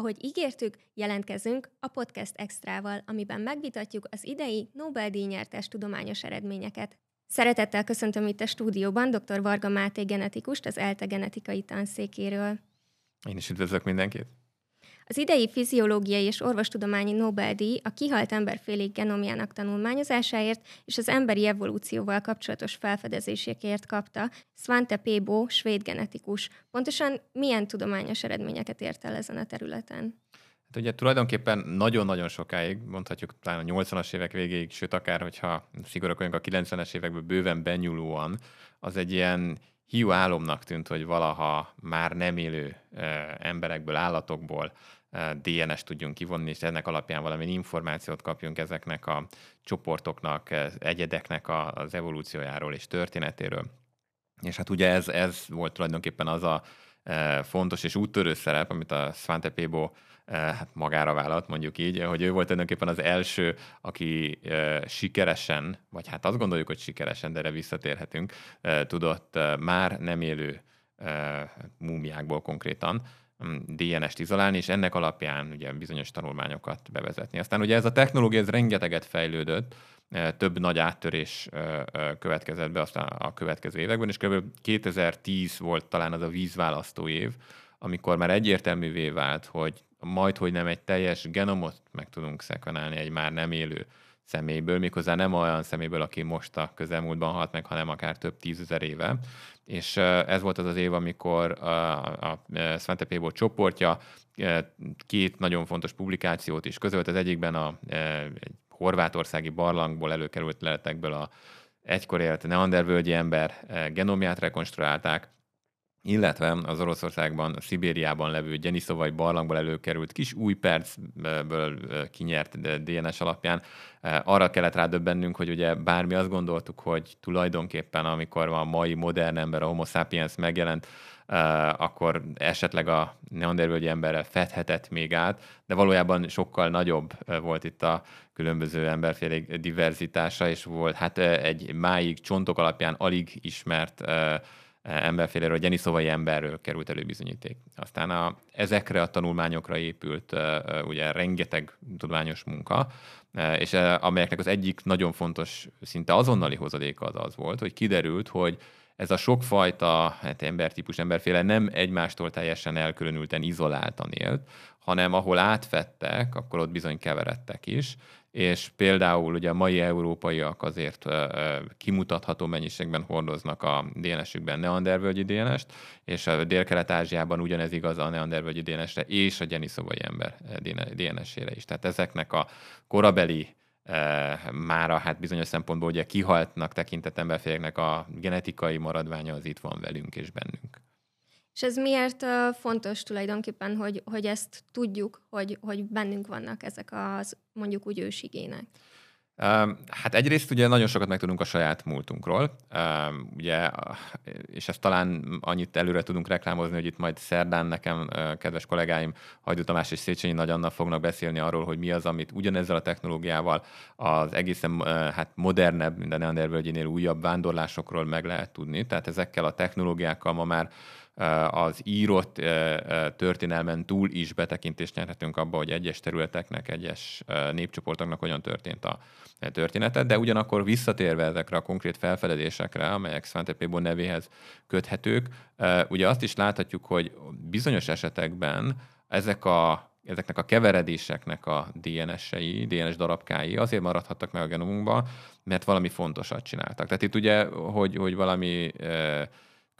Ahogy ígértük, jelentkezünk a Podcast Extrával, amiben megvitatjuk az idei Nobel-díjnyertes tudományos eredményeket. Szeretettel köszöntöm itt a stúdióban dr. Varga Máté genetikust, az ELTE genetikai tanszékéről. Én is üdvözlök mindenkit! Az idei fiziológiai és orvostudományi Nobel-díj a kihalt emberfélék genomjának tanulmányozásáért és az emberi evolúcióval kapcsolatos felfedezésekért kapta Svante Pébo, svéd genetikus. Pontosan milyen tudományos eredményeket ért el ezen a területen? Hát ugye tulajdonképpen nagyon-nagyon sokáig, mondhatjuk talán a 80-as évek végéig, sőt akár, hogyha szigorúak vagyunk a 90-es évekből bőven benyúlóan, az egy ilyen hiú álomnak tűnt, hogy valaha már nem élő e, emberekből, állatokból DNS tudjunk kivonni, és ennek alapján valami információt kapjunk ezeknek a csoportoknak, egyedeknek az evolúciójáról és történetéről. És hát ugye ez, ez volt tulajdonképpen az a fontos és úttörő szerep, amit a Svante Pébo hát magára vállalt, mondjuk így, hogy ő volt tulajdonképpen az első, aki sikeresen, vagy hát azt gondoljuk, hogy sikeresen, de erre visszatérhetünk, tudott már nem élő múmiákból konkrétan DNS-t izolálni, és ennek alapján ugye bizonyos tanulmányokat bevezetni. Aztán ugye ez a technológia, ez rengeteget fejlődött, e, több nagy áttörés e, e, következett be aztán a következő években, és kb. 2010 volt talán az a vízválasztó év, amikor már egyértelművé vált, hogy majd, hogy nem egy teljes genomot meg tudunk szekvenálni egy már nem élő személyből, méghozzá nem olyan személyből, aki most a közelmúltban halt meg, hanem akár több tízezer éve. És ez volt az az év, amikor a, a Svante Pébo csoportja két nagyon fontos publikációt is közölt. Az egyikben a egy horvátországi barlangból előkerült leletekből a egykor élt neandervölgyi ember genomját rekonstruálták, illetve az Oroszországban, a Szibériában levő Geniszovai barlangból előkerült kis új percből kinyert DNS alapján arra kellett rádöbbennünk, hogy ugye bármi azt gondoltuk, hogy tulajdonképpen amikor a mai modern ember, a homo sapiens megjelent, akkor esetleg a neandervölgyi emberrel fedhetett még át, de valójában sokkal nagyobb volt itt a különböző emberfélék diverzitása, és volt hát egy máig csontok alapján alig ismert emberféléről, a Geniszovai emberről került előbizonyíték. Aztán a, ezekre a tanulmányokra épült ugye rengeteg tudományos munka, és amelyeknek az egyik nagyon fontos, szinte azonnali hozadéka az az volt, hogy kiderült, hogy ez a sokfajta hát embertípus, emberféle nem egymástól teljesen elkülönülten, izoláltan élt, hanem ahol átvettek, akkor ott bizony keveredtek is, és például ugye a mai európaiak azért kimutatható mennyiségben hordoznak a DNS-ükben neandervölgyi DNS-t, és a Dél-Kelet-Ázsiában ugyanez igaz a neandervölgyi DNS-re és a geniszovai ember DNS-ére is. Tehát ezeknek a korabeli mára hát bizonyos szempontból ugye kihaltnak tekintett emberféleknek a genetikai maradványa az itt van velünk és bennünk. És ez miért fontos tulajdonképpen, hogy, hogy ezt tudjuk, hogy, hogy bennünk vannak ezek az mondjuk úgy ősigének? Hát egyrészt ugye nagyon sokat megtudunk a saját múltunkról, ugye, és ezt talán annyit előre tudunk reklámozni, hogy itt majd szerdán nekem kedves kollégáim Hajdú Tamás és Széchenyi Nagy Anna fognak beszélni arról, hogy mi az, amit ugyanezzel a technológiával az egészen hát modernebb, minden Neandervölgyénél újabb vándorlásokról meg lehet tudni. Tehát ezekkel a technológiákkal ma már az írott történelmen túl is betekintést nyerhetünk abba, hogy egyes területeknek, egyes népcsoportoknak hogyan történt a történetet, de ugyanakkor visszatérve ezekre a konkrét felfedezésekre, amelyek Svante Pébo nevéhez köthetők, ugye azt is láthatjuk, hogy bizonyos esetekben ezek a ezeknek a keveredéseknek a DNS-ei, DNS darabkái azért maradhattak meg a genomunkban, mert valami fontosat csináltak. Tehát itt ugye, hogy, hogy valami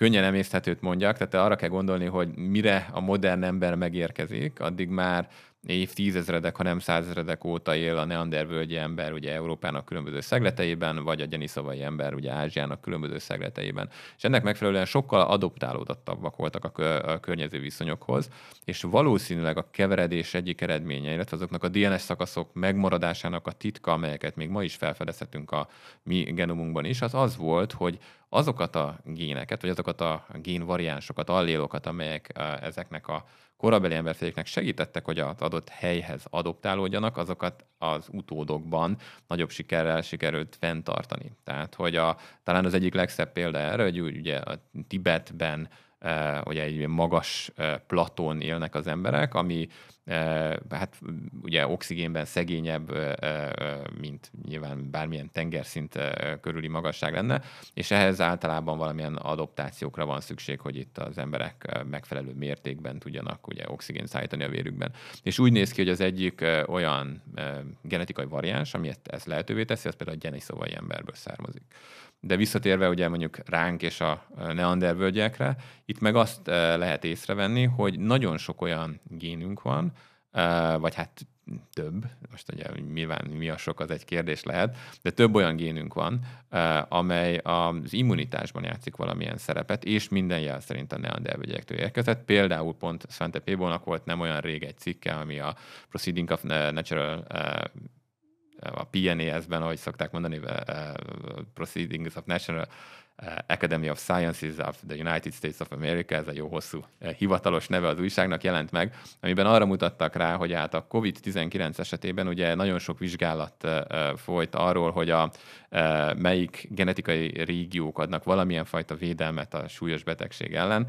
könnyen emészthetőt mondjak, tehát arra kell gondolni, hogy mire a modern ember megérkezik, addig már évtizedek, ha nem százezredek óta él a neandervölgyi ember ugye Európának különböző szegleteiben, vagy a geniszovai ember ugye Ázsiának különböző szegleteiben. És ennek megfelelően sokkal adoptálódottabbak voltak a, kö- a környező viszonyokhoz, és valószínűleg a keveredés egyik eredménye, illetve azoknak a DNS szakaszok megmaradásának a titka, amelyeket még ma is felfedezhetünk a mi genomunkban is, az az volt, hogy azokat a géneket, vagy azokat a génvariánsokat, allélokat, amelyek ezeknek a korabeli emberféléknek segítettek, hogy az adott helyhez adoptálódjanak, azokat az utódokban nagyobb sikerrel sikerült fenntartani. Tehát, hogy a, talán az egyik legszebb példa erre, hogy ugye a Tibetben ugye egy magas platón élnek az emberek, ami hát ugye oxigénben szegényebb, mint nyilván bármilyen tengerszint körüli magasság lenne, és ehhez általában valamilyen adaptációkra van szükség, hogy itt az emberek megfelelő mértékben tudjanak ugye oxigént szállítani a vérükben. És úgy néz ki, hogy az egyik olyan genetikai variáns, ami ezt lehetővé teszi, az például a geniszovai emberből származik. De visszatérve ugye mondjuk ránk és a neandervölgyekre, itt meg azt lehet észrevenni, hogy nagyon sok olyan génünk van, vagy hát több, most ugye nyilván mi a sok, az egy kérdés lehet, de több olyan génünk van, amely az immunitásban játszik valamilyen szerepet, és minden jel szerint a neandervölgyektől érkezett. Például pont Svante Pébónak volt nem olyan rég egy cikke, ami a Proceeding of Natural a PNAS-ben, ahogy szokták mondani, uh, Proceedings of National Academy of Sciences of the United States of America, ez egy jó hosszú hivatalos neve az újságnak jelent meg, amiben arra mutattak rá, hogy hát a COVID-19 esetében ugye nagyon sok vizsgálat folyt arról, hogy a melyik genetikai régiók adnak valamilyen fajta védelmet a súlyos betegség ellen,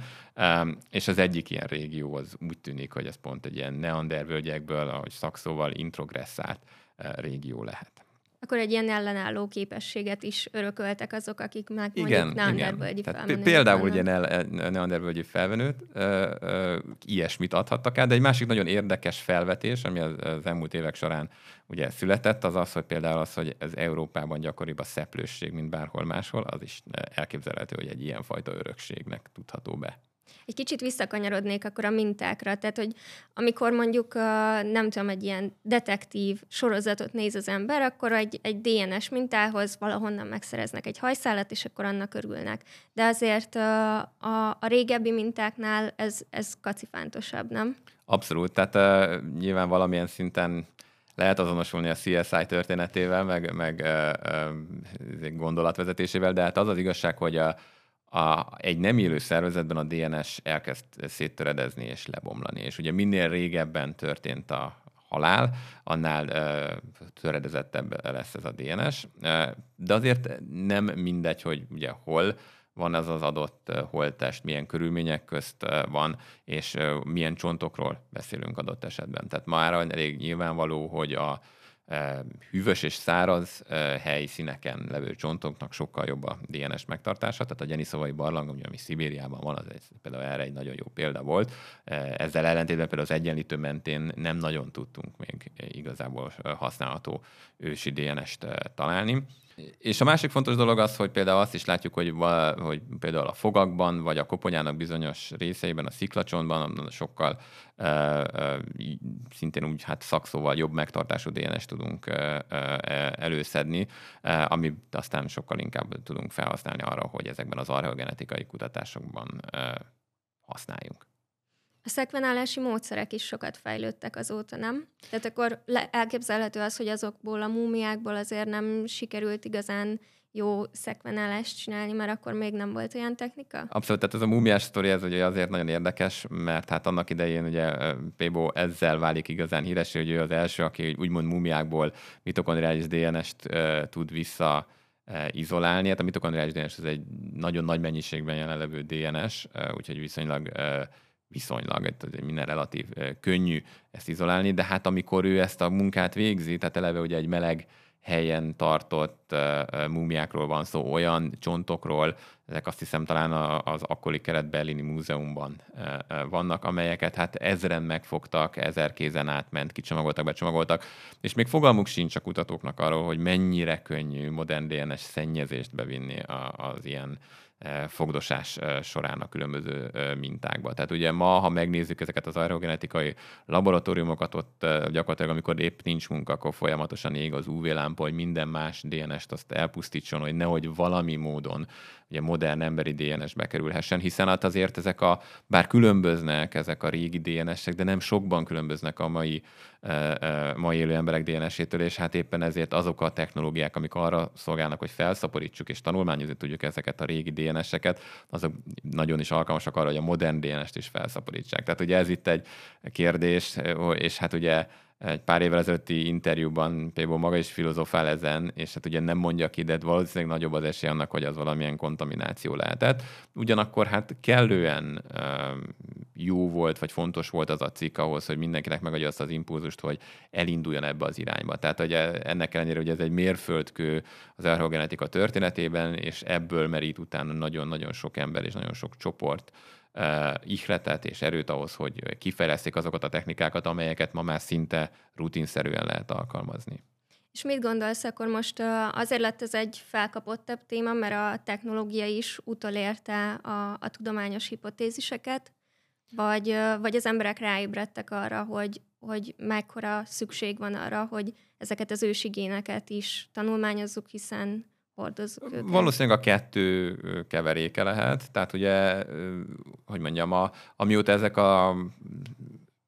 és az egyik ilyen régió az úgy tűnik, hogy ez pont egy ilyen neandervölgyekből, ahogy szakszóval introgresszált régió lehet. Akkor egy ilyen ellenálló képességet is örököltek azok, akik meg igen, mondjuk neandervölgyi felmenőt. Például ugye neandervölgyi felvenőt ilyesmit adhattak el, de egy másik nagyon érdekes felvetés, ami az, az elmúlt évek során ugye született, az az, hogy például az, hogy ez Európában gyakoribb a szeplősség, mint bárhol máshol, az is elképzelhető, hogy egy ilyenfajta örökségnek tudható be egy kicsit visszakanyarodnék akkor a mintákra, tehát hogy amikor mondjuk nem tudom, egy ilyen detektív sorozatot néz az ember, akkor egy, egy DNS mintához valahonnan megszereznek egy hajszálat, és akkor annak örülnek. De azért a, a, a régebbi mintáknál ez, ez kacifántosabb, nem? Abszolút, tehát uh, nyilván valamilyen szinten lehet azonosulni a CSI történetével, meg, meg uh, uh, gondolatvezetésével, de hát az az igazság, hogy a, a, egy nem élő szervezetben a DNS elkezd széttöredezni és lebomlani. És ugye minél régebben történt a halál, annál uh, töredezettebb lesz ez a DNS. De azért nem mindegy, hogy ugye hol van ez az adott holttest, milyen körülmények közt van, és milyen csontokról beszélünk adott esetben. Tehát már elég nyilvánvaló, hogy a hűvös és száraz helyszíneken levő csontoknak sokkal jobb a DNS megtartása, tehát a Geniszovai barlang, ami Szibériában van, az egy, például erre egy nagyon jó példa volt. Ezzel ellentétben például az egyenlítő mentén nem nagyon tudtunk még igazából használható ősi DNS-t találni. És a másik fontos dolog az, hogy például azt is látjuk, hogy, hogy például a fogakban, vagy a koponyának bizonyos részeiben, a sziklacsontban sokkal uh, uh, szintén úgy hát szakszóval jobb megtartású DNS tudunk uh, előszedni, amit aztán sokkal inkább tudunk felhasználni arra, hogy ezekben az archeogenetikai kutatásokban használjunk. A szekvenálási módszerek is sokat fejlődtek azóta, nem? Tehát akkor le- elképzelhető az, hogy azokból a múmiákból azért nem sikerült igazán jó szekvenálást csinálni, mert akkor még nem volt olyan technika? Abszolút, tehát ez a múmiás sztori, ez ugye azért nagyon érdekes, mert hát annak idején ugye Pébo ezzel válik igazán híres, hogy ő az első, aki úgymond múmiákból mitokondriális DNS-t uh, tud vissza uh, izolálni. Hát a mitokondriális DNS ez egy nagyon nagy mennyiségben jelenlevő DNS, uh, úgyhogy viszonylag uh, viszonylag, egy minden relatív könnyű ezt izolálni, de hát amikor ő ezt a munkát végzi, tehát eleve ugye egy meleg helyen tartott múmiákról van szó, olyan csontokról, ezek azt hiszem talán az akkori keret Berlini Múzeumban vannak, amelyeket hát ezeren megfogtak, ezer kézen átment, kicsomagoltak, becsomagoltak, és még fogalmuk sincs a kutatóknak arról, hogy mennyire könnyű modern DNS szennyezést bevinni az ilyen fogdosás során a különböző mintákba. Tehát ugye ma, ha megnézzük ezeket az aerogenetikai laboratóriumokat, ott gyakorlatilag, amikor épp nincs munka, akkor folyamatosan ég az UV-lámpa, hogy minden más DNS-t azt elpusztítson, hogy nehogy valami módon ugye modern emberi DNS bekerülhessen, hiszen hát azért ezek a, bár különböznek ezek a régi DNS-ek, de nem sokban különböznek a mai, mai élő emberek DNS-étől, és hát éppen ezért azok a technológiák, amik arra szolgálnak, hogy felszaporítsuk és tanulmányozni tudjuk ezeket a régi DNS-eket, azok nagyon is alkalmasak arra, hogy a modern DNS-t is felszaporítsák. Tehát ugye ez itt egy kérdés, és hát ugye egy pár évvel ezelőtti interjúban például maga is filozofál ezen, és hát ugye nem mondja ki, de valószínűleg nagyobb az esély annak, hogy az valamilyen kontamináció lehetett. Ugyanakkor hát kellően jó volt, vagy fontos volt az a cikk ahhoz, hogy mindenkinek megadja azt az impulzust, hogy elinduljon ebbe az irányba. Tehát hogy ennek ellenére, hogy ez egy mérföldkő az ergogenetika történetében, és ebből merít utána nagyon-nagyon sok ember és nagyon sok csoport ihletet és erőt ahhoz, hogy kifejleszték azokat a technikákat, amelyeket ma már szinte rutinszerűen lehet alkalmazni. És mit gondolsz, akkor most azért lett ez egy felkapottabb téma, mert a technológia is utolérte a, a tudományos hipotéziseket, vagy, vagy az emberek ráébredtek arra, hogy, hogy mekkora szükség van arra, hogy ezeket az ősi géneket is tanulmányozzuk, hiszen hordozzuk őket. Valószínűleg a kettő keveréke lehet. Tehát ugye, hogy mondjam, a, amióta ezek a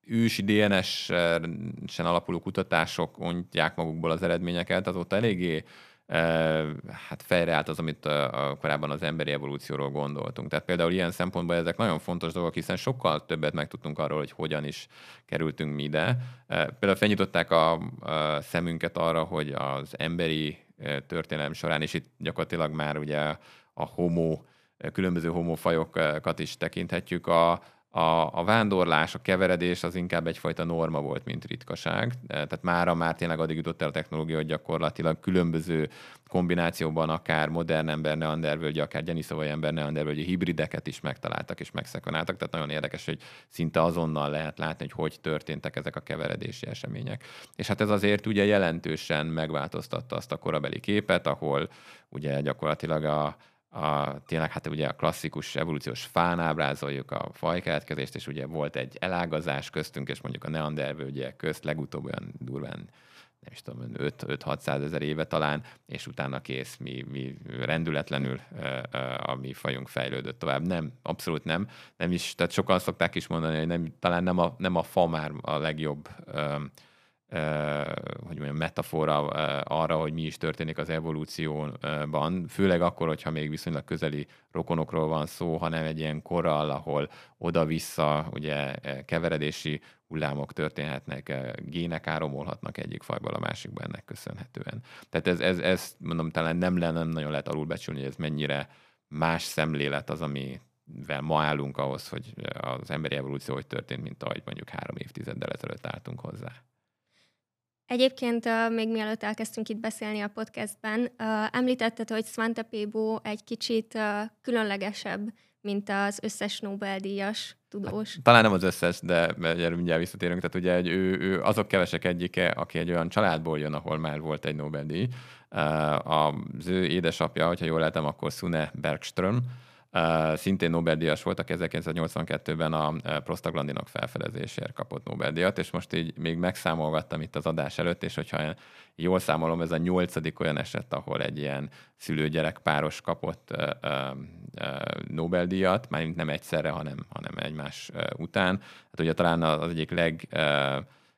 ősi DNS-en alapuló kutatások ontják magukból az eredményeket, azóta eléggé hát fejreállt az, amit korábban az emberi evolúcióról gondoltunk. Tehát például ilyen szempontból ezek nagyon fontos dolgok, hiszen sokkal többet megtudtunk arról, hogy hogyan is kerültünk mi ide. Például felnyitották a, a szemünket arra, hogy az emberi történelem során, és itt gyakorlatilag már ugye a homo, különböző homofajokat is tekinthetjük, a, a, a vándorlás, a keveredés az inkább egyfajta norma volt, mint ritkaság. E, tehát mára már tényleg addig jutott el a technológia, hogy gyakorlatilag különböző kombinációban akár modern ember neandervölgyi, akár geniszovai ember neandervölgyi hibrideket is megtaláltak és megszekvenáltak. Tehát nagyon érdekes, hogy szinte azonnal lehet látni, hogy hogy történtek ezek a keveredési események. És hát ez azért ugye jelentősen megváltoztatta azt a korabeli képet, ahol ugye gyakorlatilag a, a, tényleg hát ugye a klasszikus evolúciós fán ábrázoljuk a fajkeletkezést, és ugye volt egy elágazás köztünk, és mondjuk a neandervölgyek közt legutóbb olyan durván nem is tudom, 5-600 ezer éve talán, és utána kész, mi, mi rendületlenül a mi fajunk fejlődött tovább. Nem, abszolút nem. Nem is, tehát sokan szokták is mondani, hogy nem, talán nem a, nem a fa már a legjobb hogy mondjam, metafora arra, hogy mi is történik az evolúcióban, főleg akkor, hogyha még viszonylag közeli rokonokról van szó, hanem egy ilyen korral, ahol oda-vissza ugye keveredési hullámok történhetnek, gének áramolhatnak egyik fajból a másikba ennek köszönhetően. Tehát ez, ez, ez mondom, talán nem lenne nem nagyon lehet alulbecsülni, hogy ez mennyire más szemlélet az, ami vel ma állunk ahhoz, hogy az emberi evolúció hogy történt, mint ahogy mondjuk három évtizeddel ezelőtt álltunk hozzá. Egyébként még mielőtt elkezdtünk itt beszélni a podcastben, említetted, hogy Svante Pébo egy kicsit különlegesebb, mint az összes Nobel-díjas tudós. Hát, talán nem az összes, de erről mindjárt visszatérünk. Tehát ugye egy, ő, ő azok kevesek egyike, aki egy olyan családból jön, ahol már volt egy Nobel-díj. Az ő édesapja, hogyha jól lehetem, akkor Sune Bergström, szintén Nobel-díjas volt, aki 1982-ben a prostaglandinok felfedezésért kapott Nobel-díjat, és most így még megszámolgattam itt az adás előtt, és hogyha jól számolom, ez a nyolcadik olyan eset, ahol egy ilyen szülő-gyerek páros kapott Nobel-díjat, már nem egyszerre, hanem, hanem egymás után. Hát ugye talán az egyik leg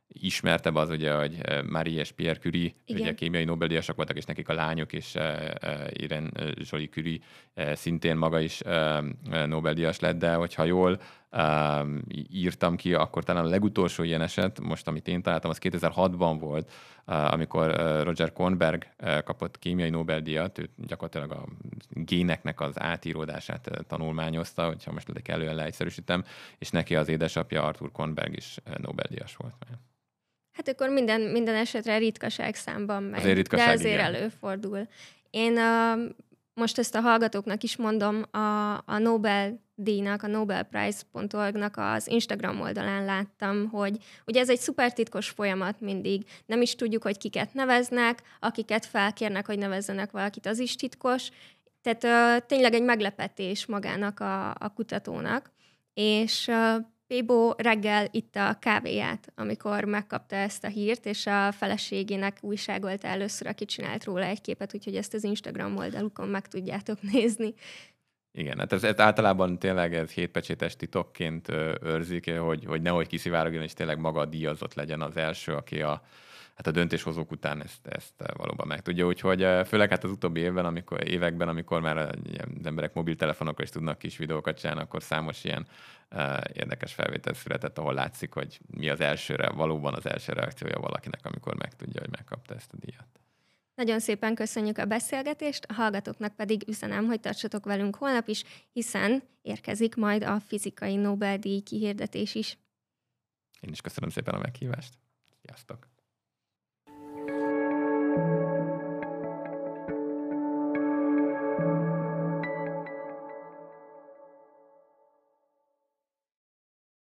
ismertebb az ugye, hogy eh, Marie és Pierre Curie, Igen. ugye kémiai Nobel-díjasok voltak, és nekik a lányok is, eh, eh, Irene Jolie Curie szintén maga is Nobel-díjas lett, de hogyha jól írtam ki, akkor talán a legutolsó ilyen eset, most amit én találtam, az 2006-ban volt, amikor Roger Kornberg kapott kémiai Nobel-díjat, ő gyakorlatilag a géneknek az átíródását tanulmányozta, hogyha most elően leegyszerűsítem, és neki az édesapja Arthur Kornberg is Nobel-díjas volt. Hát akkor minden, minden esetre ritkaság számban megy. Azért ritkaság, de azért igen. előfordul. Én uh, most ezt a hallgatóknak is mondom, a, a Nobel díjnak, a nobelprize.org-nak az Instagram oldalán láttam, hogy ugye ez egy szuper titkos folyamat mindig. Nem is tudjuk, hogy kiket neveznek, akiket felkérnek, hogy nevezzenek valakit, az is titkos. Tehát uh, tényleg egy meglepetés magának a, a kutatónak. És uh, Pébo reggel itta a kávéját, amikor megkapta ezt a hírt, és a feleségének újságolta először, aki csinált róla egy képet, úgyhogy ezt az Instagram oldalukon meg tudjátok nézni. Igen, hát ez, ez általában tényleg ez hétpecsétes titokként őrzik, hogy, hogy nehogy kiszivárogjon, és tényleg maga díjazott legyen az első, aki a, hát a döntéshozók után ezt, ezt valóban meg tudja. Úgyhogy főleg hát az utóbbi évben, amikor, években, amikor már az emberek mobiltelefonokkal is tudnak kis videókat csinálni, akkor számos ilyen érdekes felvétel született, ahol látszik, hogy mi az elsőre, valóban az első reakciója valakinek, amikor megtudja, hogy megkapta ezt a díjat. Nagyon szépen köszönjük a beszélgetést, a hallgatóknak pedig üzenem, hogy tartsatok velünk holnap is, hiszen érkezik majd a fizikai Nobel-díj kihirdetés is. Én is köszönöm szépen a meghívást. Sziasztok!